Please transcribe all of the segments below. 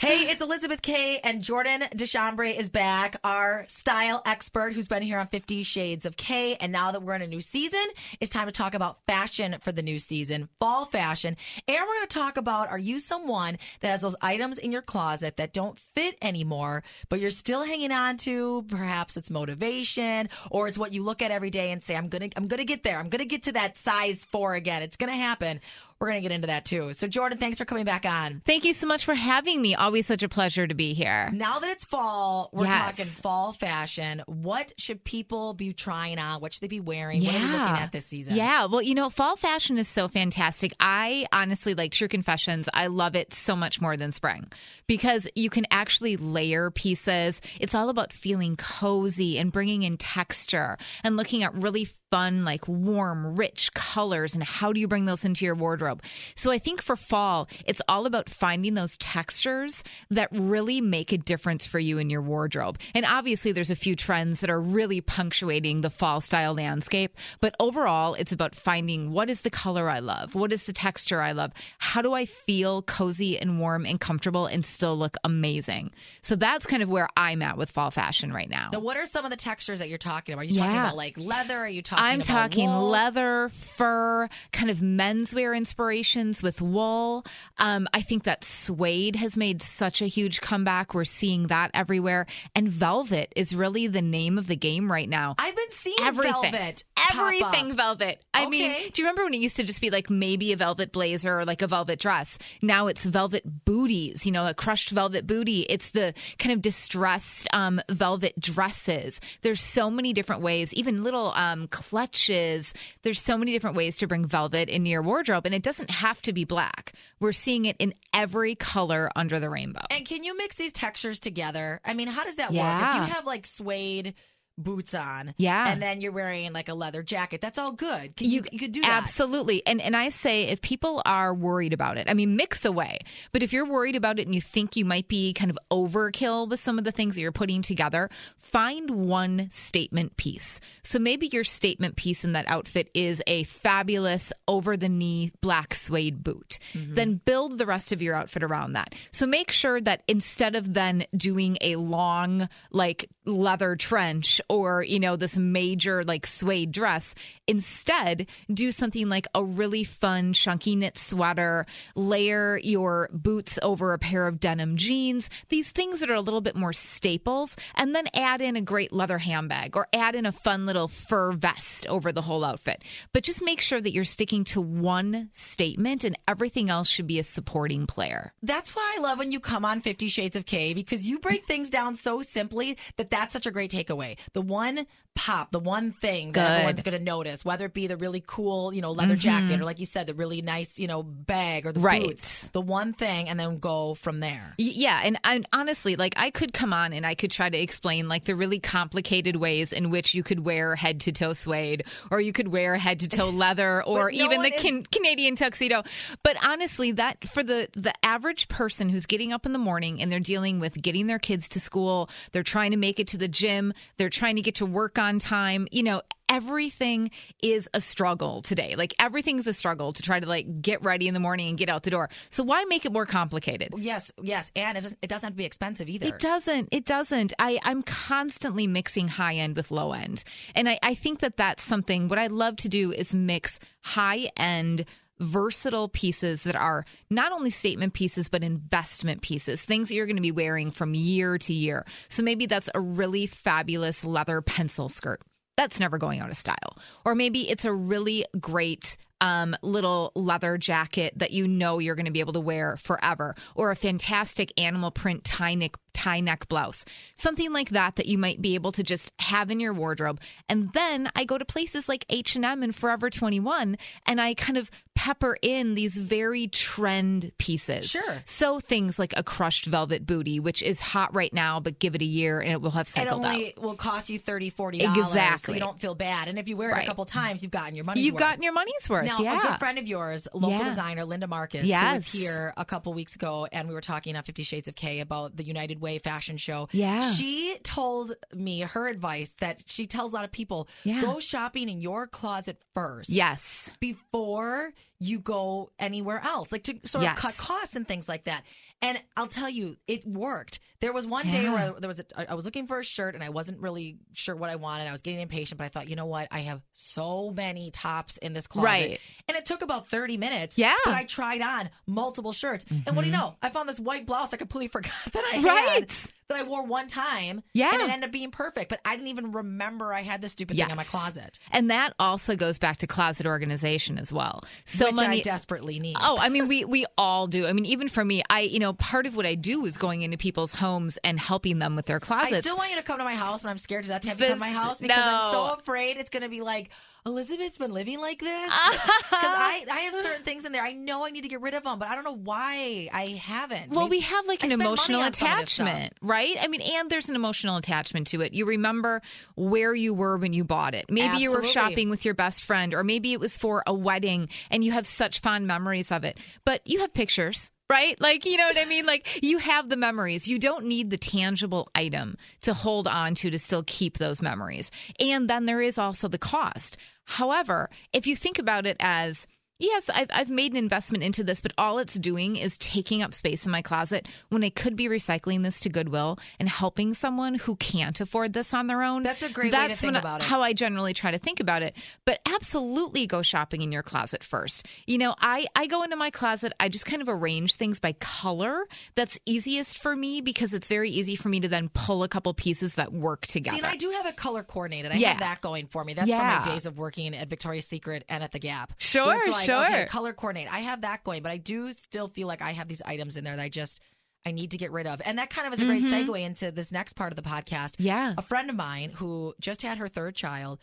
Hey, it's Elizabeth Kay and Jordan Deschambre is back, our style expert who's been here on 50 Shades of Kay. And now that we're in a new season, it's time to talk about fashion for the new season, fall fashion. And we're going to talk about are you someone that has those items in your closet that don't fit anymore, but you're still hanging on to? Perhaps it's motivation or it's what you look at every day and say, I'm going to, I'm going to get there. I'm going to get to that size four again. It's going to happen. We're going to get into that too. So, Jordan, thanks for coming back on. Thank you so much for having me. Always such a pleasure to be here. Now that it's fall, we're Yes. talking fall fashion. What should people be trying on? What should they be wearing? What are you looking at this season? Yeah, well, you know, fall fashion is so fantastic. I honestly like True Confessions. I love it so much more than spring because you can actually layer pieces. It's all about feeling cozy and bringing in texture and looking at really fun, like warm, rich colors and how do you bring those into your wardrobe. So I think for fall, it's all about finding those textures that really make a difference for you in your wardrobe. And obviously, there's a few trends that are really punctuating the fall style landscape. But overall, it's about finding what is the color I love? What is the texture I love? How do I feel cozy and warm and comfortable and still look amazing? So that's kind of where I'm at with fall fashion right now. Now, what are some of the textures that you're talking about? Are you talking Yeah. about like leather? Are you talking I'm about talking wool? leather, fur, kind of menswear inspirations with wool. Um, I think that suede has made such a huge comeback. We're seeing that everywhere. And velvet is really the name of the game right now. I've been seeing Everything. velvet. Everything velvet. I mean, do you remember when it used to just be like maybe a velvet blazer or like a velvet dress? Now it's velvet booties, you know, a crushed velvet booty. It's the kind of distressed um, velvet dresses. There's so many different ways, even little um, clutches. There's so many different ways to bring velvet into your wardrobe, and it doesn't have to be black. We're seeing it in every color under the rainbow. And can you mix these textures together? I mean, how does that work? If you have like suede boots on, Yeah. and then you're wearing like a leather jacket, that's all good. Can you, you, could do that. Absolutely. And and I say if people are worried about it, I mean mix away. But if you're worried about it and you think you might be kind of overkill with some of the things that you're putting together, find one statement piece. So maybe your statement piece in that outfit is a fabulous over the knee black suede boot. Mm-hmm. Then build the rest of your outfit around that. So make sure that instead of then doing a long like leather trench or you know this major like suede dress. Instead do something like a really fun chunky knit sweater layer your boots over a pair of denim jeans these things that are a little bit more staples and then add in a great leather handbag or add in a fun little fur vest over the whole outfit. But just make sure that you're sticking to one statement and everything else should be a supporting player. That's why I love when you come on Fifty Shades of Kay because you break things down so simply that that's such a great takeaway. The one pop, the one thing that Good. everyone's going to notice, whether it be the really cool, you know, leather mm-hmm. jacket or like you said, the really nice, you know, bag or the Right. boots. The one thing, and then go from there. Yeah, and, and honestly, like I could come on and I could try to explain like the really complicated ways in which you could wear head to toe suede, or you could wear head to toe leather, or no even the is- can- Canadian tuxedo. But honestly, that for the the average person who's getting up in the morning and they're dealing with getting their kids to school, they're trying to make it to the gym, they're trying to get to work on time. You know, everything is a struggle today. Like everything's a struggle to try to like get ready in the morning and get out the door. So why make it more complicated? Yes, yes, and it doesn't, it doesn't have to be expensive either. It doesn't. It doesn't. I, I'm constantly mixing high end with low end. And I, I think that that's something, what I love to do is mix high end versatile pieces that are not only statement pieces but investment pieces things that you're going to be wearing from year to year so maybe that's a really fabulous leather pencil skirt that's never going out of style. Or maybe it's a really great um, little leather jacket that you know you're going to be able to wear forever, or a fantastic animal print tie neck tie neck blouse, something like that that you might be able to just have in your wardrobe. And then I go to places like H and M and Forever 21, and I kind of pepper in these very trend pieces. Sure. So things like a crushed velvet booty, which is hot right now, but give it a year and it will have It cycled only out. will cost you $30, $40. So Exactly. you don't feel bad. And if you wear it Right. a couple times, you've gotten your money's You've worth. gotten your money's worth. Now, yeah. a good friend of yours, local Yeah. designer Linda Marcus, who was here a couple weeks ago, and we were talking on Fifty Shades of Kay about the United Way fashion show. Yeah. she told me her advice that she tells a lot of people: Yeah. go shopping in your closet first, yes. before you go anywhere else, like to sort Yes. of cut costs and things like that. And I'll tell you, it worked. There was one day Yeah. where there was a, I was looking for a shirt and I wasn't really sure what I wanted. I was getting impatient, but I thought, you know what? I have so many tops in this closet, Right. And it took about thirty minutes. Yeah. Mm-hmm. but I tried on multiple shirts, and what do you know? I found this white blouse I completely forgot that I Right. had that I wore one time. Yeah. and it ended up being perfect. But I didn't even remember I had this stupid thing in my closet, And that also goes back to closet organization as well. So which many I desperately need. Oh, I mean, we we all do. I mean, even for me, I you know, part of what I do is going into people's homes and helping them with their closets. I still want you to come to my house, but I'm scared to death to have you come to my house because I'm so afraid it's going to be like Elizabeth's been living like this. Because I, I have certain things in there. I know I need to get rid of them, but I don't know why I haven't. well, mean, we have like an emotional on some of this stuff. attachment, right? I mean, and there's an emotional attachment to it. You remember where you were when you bought it. Maybe you were shopping with your best friend, or maybe it was for a wedding and you have such fond memories of it. But you have pictures. Right? Like, you know what I mean? Like, you have the memories. You don't need the tangible item to hold on to to still keep those memories. And then there is also the cost. However, if you think about it as, Yes, I've, I've made an investment into this, but all it's doing is taking up space in my closet when I could be recycling this to Goodwill and helping someone who can't afford this on their own. That's a great way to That's think when- about it. How I generally try to think about it. But absolutely go shopping in your closet first. You know, I, I go into my closet, I just kind of arrange things by color. That's easiest for me because it's very easy for me to then pull a couple pieces that work together. See, and I do have a color coordinated. I Yeah. have that going for me. That's Yeah. from my days of working at Victoria's Secret and at the Gap. Sure, Where like, sure. Okay, color coordinate. I have that going, but I do still feel like I have these items in there that I just I need to get rid of. And that kind of is a great segue into this next part of the podcast. Mm-hmm. Yeah. A friend of mine who just had her third child.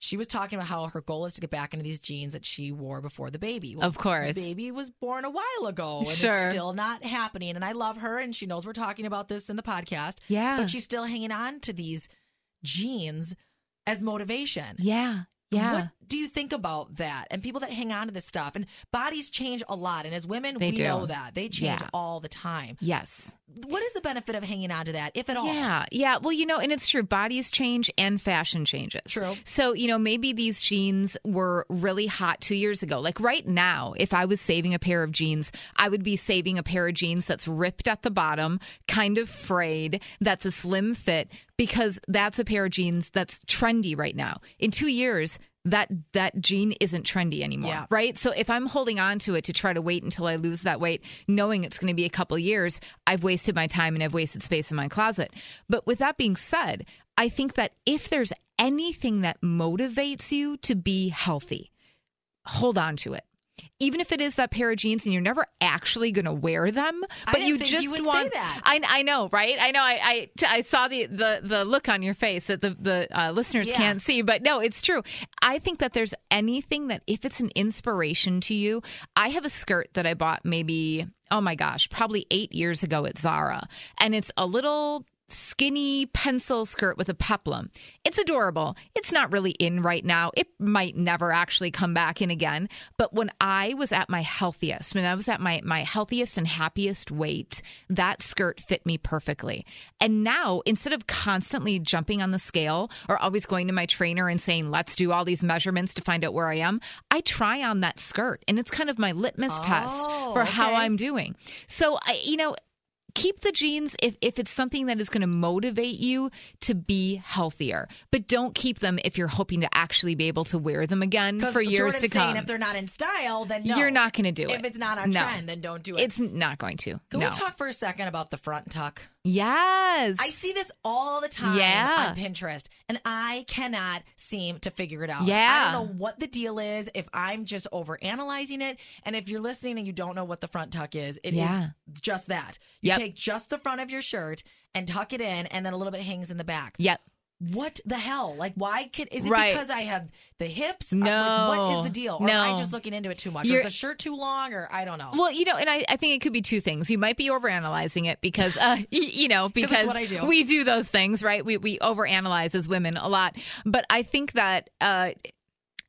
She was talking about how her goal is to get back into these jeans that she wore before the baby. Well, Of course. The baby was born a while ago and Sure. it's still not happening. And I love her and she knows we're talking about this in the podcast. Yeah. But she's still hanging on to these jeans as motivation. yeah. Yeah. What do you think about that? And people that hang on to this stuff and bodies change a lot. And as women, They we do. know that they change Yeah. all the time. yes. What is the benefit of hanging on to that, if at all? Yeah, yeah. Well, you know, and it's true. Bodies change and fashion changes. True. So, you know, maybe these jeans were really hot two years ago. Like right now, if I was saving a pair of jeans, I would be saving a pair of jeans that's ripped at the bottom, kind of frayed, that's a slim fit, because that's a pair of jeans that's trendy right now. In two years, that that jean isn't trendy anymore, Yeah. right? So if I'm holding on to it to try to wait until I lose that weight, knowing it's going to be a couple years, I've wasted my time and I've wasted space in my closet. But with that being said, I think that if there's anything that motivates you to be healthy, hold on to it. Even if it is that pair of jeans and you're never actually going to wear them, but you just you want that. I, I know, right? I know. I I, t- I saw the, the the look on your face that the the uh, listeners Yeah. can't see, but no, it's true. I think that there's anything that if it's an inspiration to you, I have a skirt that I bought maybe oh my gosh, probably eight years ago at Zara, and it's a little skinny pencil skirt with a peplum. It's adorable. It's not really in right now. It might never actually come back in again. But when I was at my healthiest, when I was at my my healthiest and happiest weight, that skirt fit me perfectly. And now instead of constantly jumping on the scale or always going to my trainer and saying, "Let's do all these measurements to find out where I am," I try on that skirt and it's kind of my litmus test Oh, for how. I'm doing. So, I you know, keep the jeans if, if it's something that is going to motivate you to be healthier but don't keep them if you're hoping to actually be able to wear them again for years Jordan's to come saying if they're not in style, then no. you're not going to do it If it's not on No. trend, then don't do it. it's not going to Can no we talk for a second about the front tuck? Yes. I see this all the time Yeah. on Pinterest, and I cannot seem to figure it out. Yeah. I don't know what the deal is, if I'm just over analyzing it. And if you're listening and you don't know what the front tuck is, it is Yeah. just that. You Yep. take just the front of your shirt and tuck it in, and then a little bit hangs in the back. Yep. What the hell? Like, why can, is it Right. because I have the hips? Uh, No. like, what is the deal? Or am I just looking into it too much? You're- is the shirt too long? Or I don't know. Well, you know, and I, I think it could be two things. You might be overanalyzing it because, uh, you know, because what I do. we do those things, right? We we overanalyze as women a lot. But I think that uh,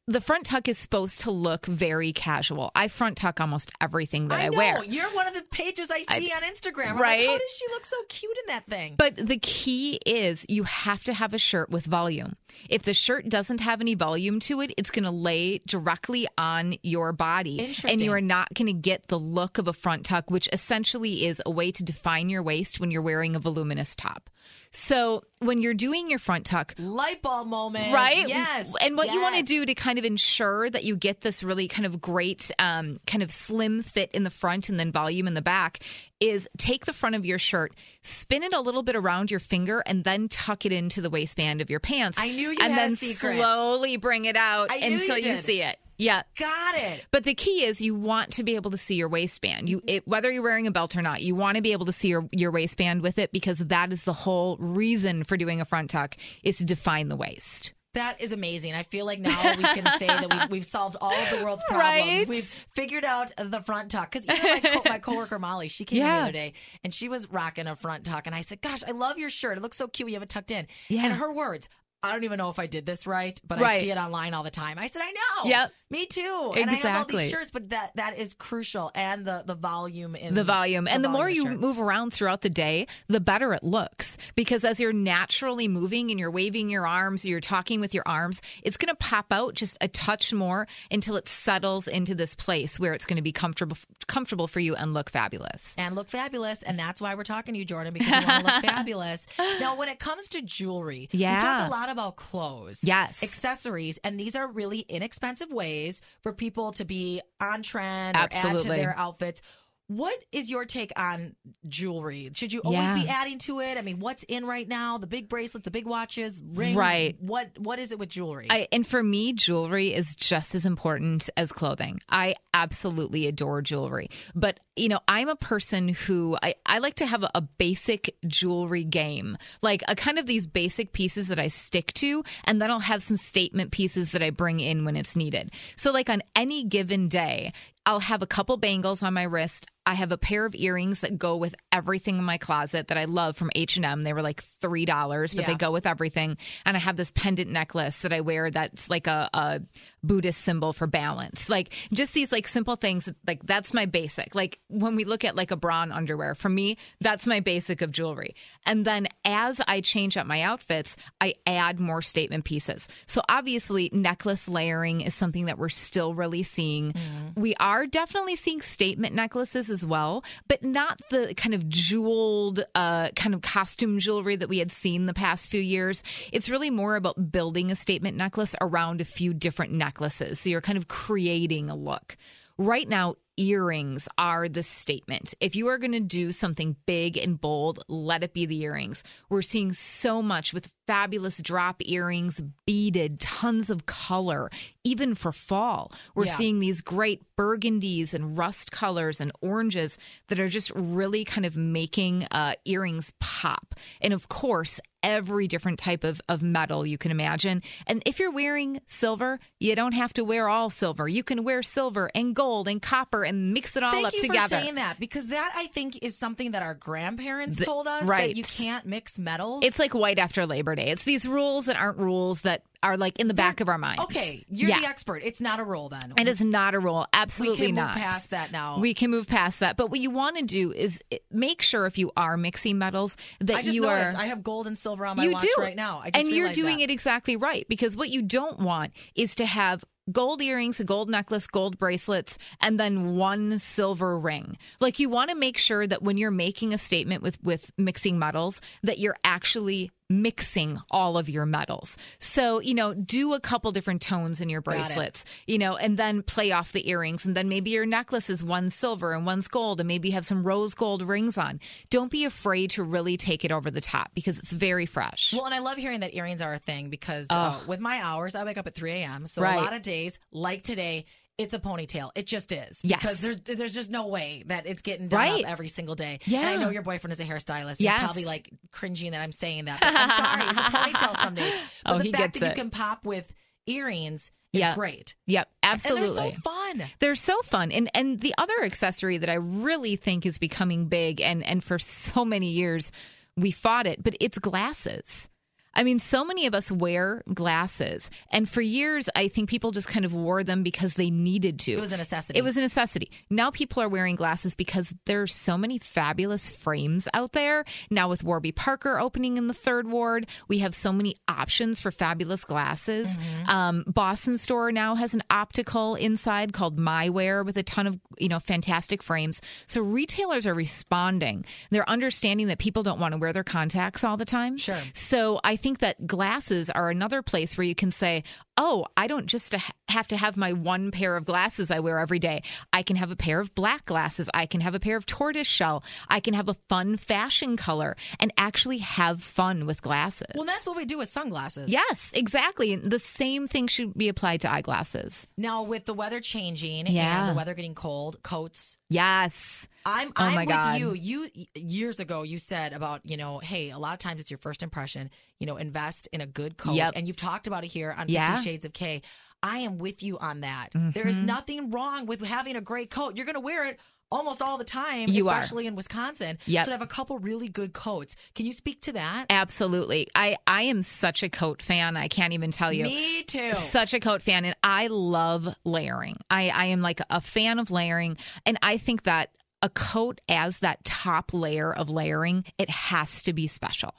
the front tuck is supposed to look very casual. I front tuck almost everything that I, I know. wear. You're one of the pages I see on Instagram. I'm right? Like, How does she look so cute in that thing? But the key is you have to have a shirt with volume. If the shirt doesn't have any volume to it, it's going to lay directly on your body. And you are not going to get the look of a front tuck, which essentially is a way to define your waist when you're wearing a voluminous top. So when you're doing your front tuck, Light bulb moment. right? Yes. And what you want to do to kind of ensure that you get this really kind of great, um, kind of slim fit in the front and then volume in the back is take the front of your shirt, spin it a little bit around your finger, and then tuck it into the waistband of your pants. I knew you and then slowly bring it out until you you, see it. Yeah. Got it. But the key is you want to be able to see your waistband. You it, whether you're wearing a belt or not, you want to be able to see your, your waistband with it because that is the whole reason for doing a front tuck is to define the waist. That is amazing. I feel like now we can say that we, we've solved all of the world's problems. Right? We've figured out the front tuck. Because even my, co- my coworker Molly, she came in the other day and she was rocking a front tuck, and I said, "Gosh, I love your shirt. It looks so cute. You have it tucked in." Yeah. And her words. I don't even know if I did this right, but I see it online all the time. I said, I know. Yep. Me too. Exactly. And I have all these shirts, but that that is crucial. And the the volume in the volume. and the more volume you of shirt. move around throughout the day, the better it looks. Because as you're naturally moving and you're waving your arms, you're talking with your arms, it's going to pop out just a touch more until it settles into this place where it's going to be comfortable comfortable for you and look fabulous. and look fabulous. And that's why we're talking to you, Jordan, because you want to look fabulous. Now, when it comes to jewelry, we Yeah. talk a lot about clothes, Yes. accessories, and these are really inexpensive ways for people to be on trend or add to Absolutely. their outfits. What is your take on jewelry? Should you always Yeah. be adding to it? I mean, what's in right now? The big bracelets, the big watches, rings. Right. What What is it with jewelry? I, and for me, jewelry is just as important as clothing. I absolutely adore jewelry. But, you know, I'm a person who I, I like to have a, a basic jewelry game, like a kind of these basic pieces that I stick to. And then I'll have some statement pieces that I bring in when it's needed. So, like on any given day, I'll have a couple bangles on my wrist. I have a pair of earrings that go with everything in my closet that I love from H&M. They were like $3, but Yeah. they go with everything. And I have this pendant necklace that I wear that's like a, a Buddhist symbol for balance. Like just these like simple things. Like that's my basic. Like when we look at like a bra and underwear, for me, that's my basic of jewelry. And then as I change up my outfits, I add more statement pieces. So obviously necklace layering is something that we're still really seeing. Mm-hmm. We are definitely seeing statement necklaces as well, but not the kind of jeweled uh, kind of costume jewelry that we had seen the past few years. It's really more about building a statement necklace around a few different necklaces. So you're kind of creating a look. Right now, earrings are the statement. If you are going to do something big and bold, let it be the earrings. We're seeing so much with fabulous drop earrings, beaded, tons of color, even for fall. We're Yeah. seeing these great burgundies and rust colors and oranges that are just really kind of making uh, earrings pop. And of course, every different type of, of metal you can imagine. And if you're wearing silver, you don't have to wear all silver. You can wear silver and gold and copper and mix it all Thank up you together. for saying that because that I think is something that our grandparents The- told us right. that you can't mix metals. It's like white after Labor Day. It's these rules that aren't rules that are like in the back of our minds. okay. You're Yeah. the expert. It's not a rule then. And it's not a rule. we Absolutely can move not. past that now. We can move past that. But what you want to do is eh, make sure if you are mixing metals that I just you noticed are I have gold and silver on my you watch do right now. I just and you're doing that. it exactly right because what you don't want is to have gold earrings, a gold necklace, gold bracelets, and then one silver ring. Like you want to make sure that when you're making a statement with with mixing metals, that you're actually mixing all of your metals. So, you know, do a couple different tones in your bracelets, you know, and then play off the earrings. And then maybe your necklace is one silver and one's gold, and maybe you have some rose gold rings on. Don't be afraid to really take it over the top because it's very fresh. Well, and I love hearing that earrings are a thing because uh, with my hours, I wake up at 3 a.m. So Right. a lot of days, like today, it's a ponytail. It just is. Yes. Because there's there's just no way that it's getting done Right. every single day. Yeah. And I know your boyfriend is a hairstylist. Yes. You're probably like cringing that I'm saying that. But I'm sorry. It's a ponytail some days. Oh, but Oh, the he fact that it. you can pop with earrings is Yeah. great. Yep, And absolutely. they're so fun. They're so fun. And and the other accessory that I really think is becoming big and and for so many years we fought it, but it's glasses. I mean, so many of us wear glasses. And for years, I think people just kind of wore them because they needed to. It was a necessity. It was a necessity. Now people are wearing glasses because there's so many fabulous frames out there. Now with Warby Parker opening in the third ward, we have so many options for fabulous glasses. Mm-hmm. Um, Boston store now has an optical inside called MyWear with a ton of you know fantastic frames. So retailers are responding. They're understanding that people don't want to wear their contacts all the time. Sure. So I think that glasses are another place where you can say, oh, I don't just have to have my one pair of glasses I wear every day. I can have a pair of black glasses. I can have a pair of tortoise shell. I can have a fun fashion color and actually have fun with glasses. Well, that's what we do with sunglasses. Yes, exactly. The same thing should be applied to eyeglasses. Now with the weather changing Yeah. and the weather getting cold, coats. Yes. I'm Oh I'm my with God. you. You years ago you said about, you know, hey, a lot of times it's your first impression, you know, invest in a good coat. Yep. And you've talked about it here on Yeah. 50 Shades of Kay. I am with you on that. There is mm-hmm. nothing wrong with having a great coat. You're going to wear it almost all the time, You are. especially in Wisconsin. Yep. So to have a couple really good coats. Can you speak to that? Absolutely. I, I am such a coat fan. I can't even tell you. Me too. Such a coat fan, and I love layering. I, I am like a fan of layering, and I think that a coat as that top layer of layering, it has to be special.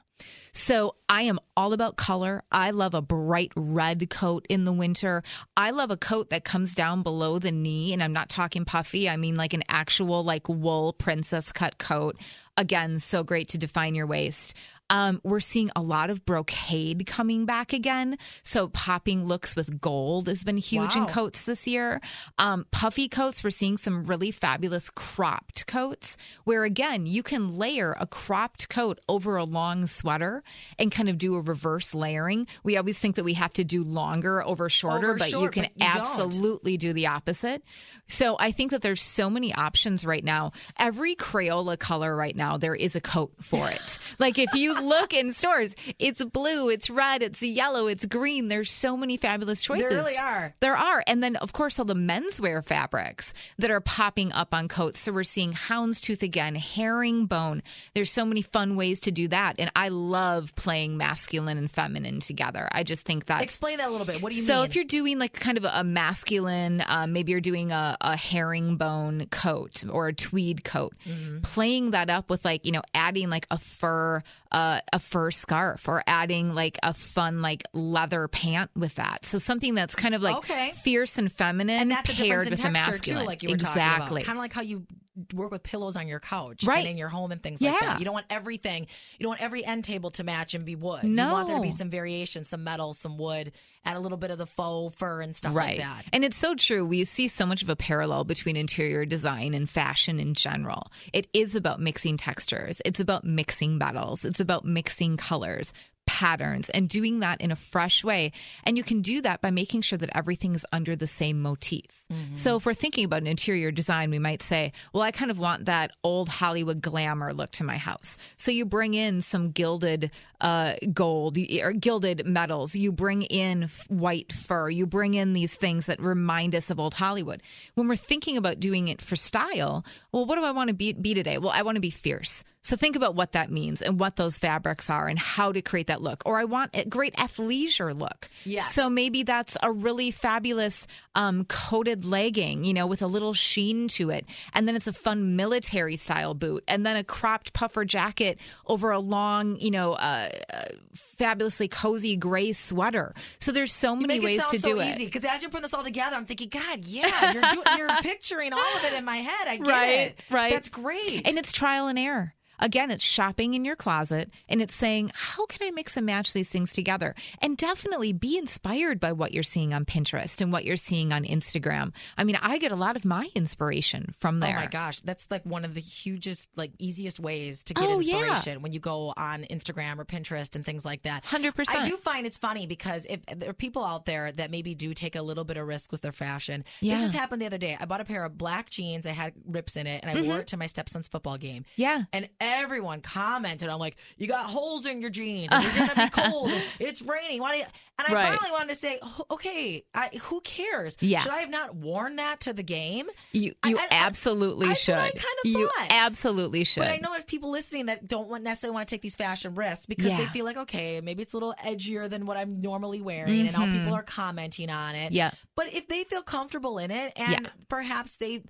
So I am all about color. I love a bright red coat in the winter. I love a coat that comes down below the knee, and I'm not talking puffy. I mean like an actual like wool princess cut coat. Again, so great to define your waist. Um, we're seeing a lot of brocade coming back again. So popping looks with gold has been huge in coats this year. Um, puffy coats, we're seeing some really fabulous cropped coats where again, you can layer a cropped coat over a long sweater and kind of do a reverse layering. We always think that we have to do longer over shorter, Over but you short, can but you don't. absolutely do the opposite. So I think that there's so many options right now. Every Crayola color right now, there is a coat for it. like if you look in stores, it's blue, it's red, it's yellow, it's green. There's so many fabulous choices. There really are. There are. And then, of course, all the menswear fabrics that are popping up on coats. So we're seeing houndstooth again, herringbone. There's so many fun ways to do that. And I love playing masculine and feminine together. I just think that. Explain that a little bit. What do you so mean? So if you're doing like kind of a masculine, um, maybe you're doing a, a herringbone coat or a tweed coat, Mm-hmm. playing that up with like you know adding like a fur, uh, a fur scarf, or adding like a fun like leather pant with that. So something that's kind of like Okay. fierce and feminine, and that's paired with texture masculine. too, like you were exactly. talking about. Kind of like how you work with pillows on your couch Right. and in your home and things like that. You don't want everything. You don't want every end table to match and be wood. You want there to be some variation, some metal, some wood, add a little bit of the faux fur and stuff right. like that. And it's so true. We see so much of a parallel between interior design and fashion in general. It is about mixing textures, it's about mixing metals, it's about mixing colors. Patterns and doing that in a fresh way. And you can do that by making sure that everything is under the same motif. So, if we're thinking about an interior design, we might say, well, I kind of want that old Hollywood glamour look to my house. So, you bring in some gilded uh, gold or gilded metals, you bring in f- white fur, you bring in these things that remind us of old Hollywood. When we're thinking about doing it for style, well, what do I want to be, be today? Well, I want to be fierce. So think about what that means and what those fabrics are and how to create that look. Or I want a great athleisure look. Yes. So maybe that's a really fabulous um, coated legging, you know, with a little sheen to it. And then it's a fun military style boot. And then a cropped puffer jacket over a long, you know, uh, uh, fabulously cozy gray sweater. So there's so many ways to so do easy it. because as you're putting this all together, I'm thinking, God, yeah, you're doing, you're picturing all of it in my head. I get Right, it. right. That's great. And it's trial and error. Again, it's shopping in your closet and it's saying, how can I mix and match these things together? And definitely be inspired by what you're seeing on Pinterest and what you're seeing on Instagram. I mean, I get a lot of my inspiration from there. Oh my gosh, that's like one of the hugest, like easiest ways to get Oh, yeah. inspiration when you go on Instagram or Pinterest and things like that. 100%. I do find it's funny because if there are people out there that maybe do take a little bit of risk with their fashion. Yeah. This just happened the other day. I bought a pair of black jeans. I had rips in it, and I wore it to my stepson's football game. Mm-hmm. Yeah. And everyone commented, I'm like, you got holes in your jeans. And you're going to be cold. It's raining. Why do you? And I Right. finally wanted to say, "Oh, okay, I, who cares? Yeah. Should I have not worn that to the game? You you I- I- absolutely should. I kinda you thought. absolutely should. But I know there's people listening that don't want, necessarily want to take these fashion risks because they feel like, okay, maybe it's a little edgier than what I'm normally wearing, and now people are commenting on it. Mm-hmm. Yeah. But if they feel comfortable in it, and Yeah. perhaps they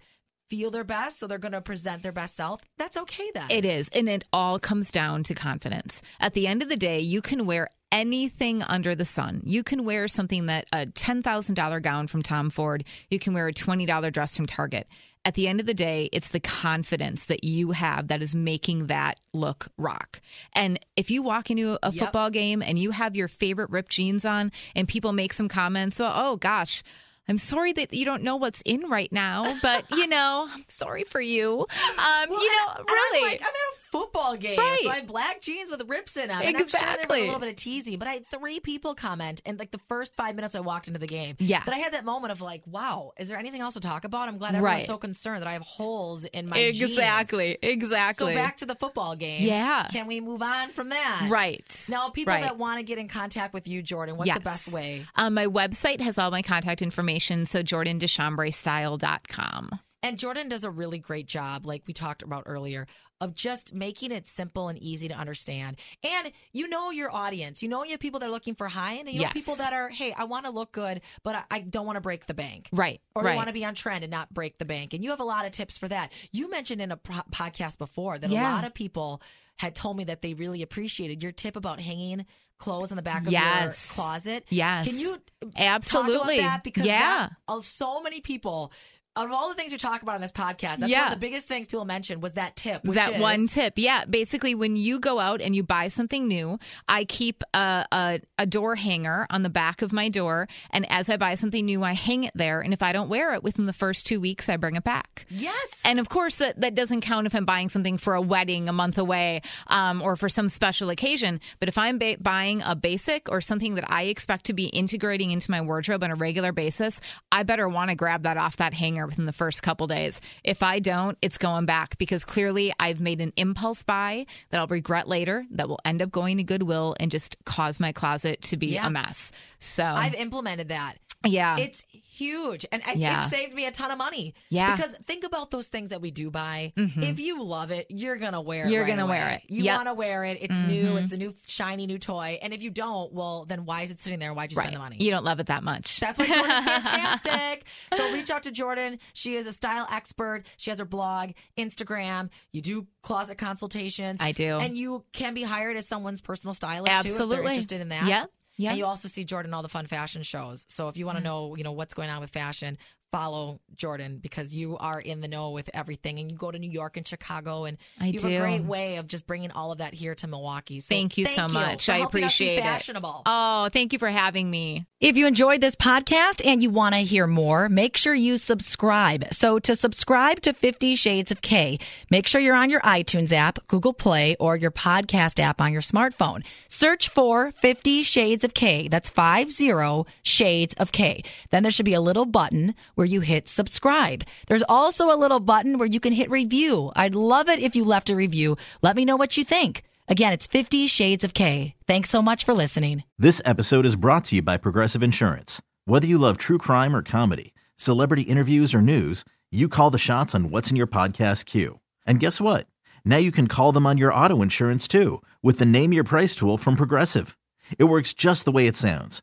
feel their best, so they're going to present their best self, that's okay then. It is. And it all comes down to confidence. At the end of the day, you can wear anything under the sun. You can wear something that a $10,000 gown from Tom Ford, you can wear a $20 dress from Target. At the end of the day, it's the confidence that you have that is making that look rock. And if you walk into a Yep. football game and you have your favorite ripped jeans on and people make some comments, oh, oh gosh, I'm sorry that you don't know what's in right now, but you know, I'm sorry for you. Um, Well, you know, and- and really. I'm, like, I'm at a football game, Right. so I have black jeans with rips in them. And I'm sure there was a little bit of teasing, but I had three people comment in like the first five minutes I walked into the game. Yeah. That I had that moment of like, wow, is there anything else to talk about? I'm glad everyone's Right. so concerned that I have holes in my jeans. exactly, exactly. So back to the football game. Yeah. Can we move on from that? Right. Now, people Right. that want to get in contact with you, Jordan, what's Yes. the best way? Um, my website has all my contact information, so jordandeshambrestyle.com. And Jordan does a really great job, like we talked about earlier, of just making it simple and easy to understand. And you know your audience. You know you have people that are looking for high end, and you Yes. know people that are, hey, I want to look good, but I, I don't want to break the bank. Right. Or right. they want to be on trend and not break the bank. And you have a lot of tips for that. You mentioned in a pro- podcast before that a lot of people had told me that they really appreciated your tip about hanging clothes on the back of Yes. your closet. Yes. Can you Absolutely. talk about that? Because Yeah. that, so many people. Out of all the things we talk about on this podcast, that's one Yeah. of the biggest things people mentioned was that tip. Which that is, one tip. Yeah. Basically, when you go out and you buy something new, I keep a, a, a door hanger on the back of my door. And as I buy something new, I hang it there. And if I don't wear it within the first two weeks, I bring it back. Yes. And of course, that, that doesn't count if I'm buying something for a wedding a month away um, or for some special occasion. But if I'm ba- buying a basic or something that I expect to be integrating into my wardrobe on a regular basis, I better want to grab that off that hanger within the first couple days. If I don't, it's going back because clearly I've made an impulse buy that I'll regret later that will end up going to Goodwill and just cause my closet to be Yeah. a mess. So, I've implemented that. Yeah. It's huge, and it, Yeah. it saved me a ton of money. Yeah. because think about those things that we do buy. Mm-hmm. If you love it, you're gonna wear it. You're right gonna wear it. You Yep. want to wear it. It's new. Mm-hmm. It's the new shiny new toy. And if you don't, well, then why is it sitting there? Why'd you right. spend the money? You don't love it that much. That's why Jordan's fantastic. So reach out to Jordan. She is a style expert. She has her blog, Instagram. You do closet consultations. I do. And you can be hired as someone's personal stylist too if Absolutely. they're interested in that. Yeah. Yeah. And you also see Jordan all the fun fashion shows. So if you want to mm-hmm. know, you know, what's going on with fashion, follow Jordan because you are in the know with everything and you go to New York and Chicago and I you have do. a great way of just bringing all of that here to Milwaukee. So Thank you so much. I helping us be appreciate it. fashionable. Oh, thank you for having me. If you enjoyed this podcast and you want to hear more, make sure you subscribe. So to subscribe to 50 Shades of Kay, make sure you're on your iTunes app, Google Play, or your podcast app on your smartphone. Search for 50 Shades of Kay. That's 50 Shades of Kay. Then there should be a little button where you hit subscribe. There's also a little button where you can hit review. I'd love it if you left a review. Let me know what you think. Again, it's 50 Shades of Kay. Thanks so much for listening. This episode is brought to you by Progressive Insurance. Whether you love true crime or comedy, celebrity interviews or news, you call the shots on what's in your podcast queue. And guess what? Now you can call them on your auto insurance too with the Name Your Price tool from Progressive. It works just the way it sounds.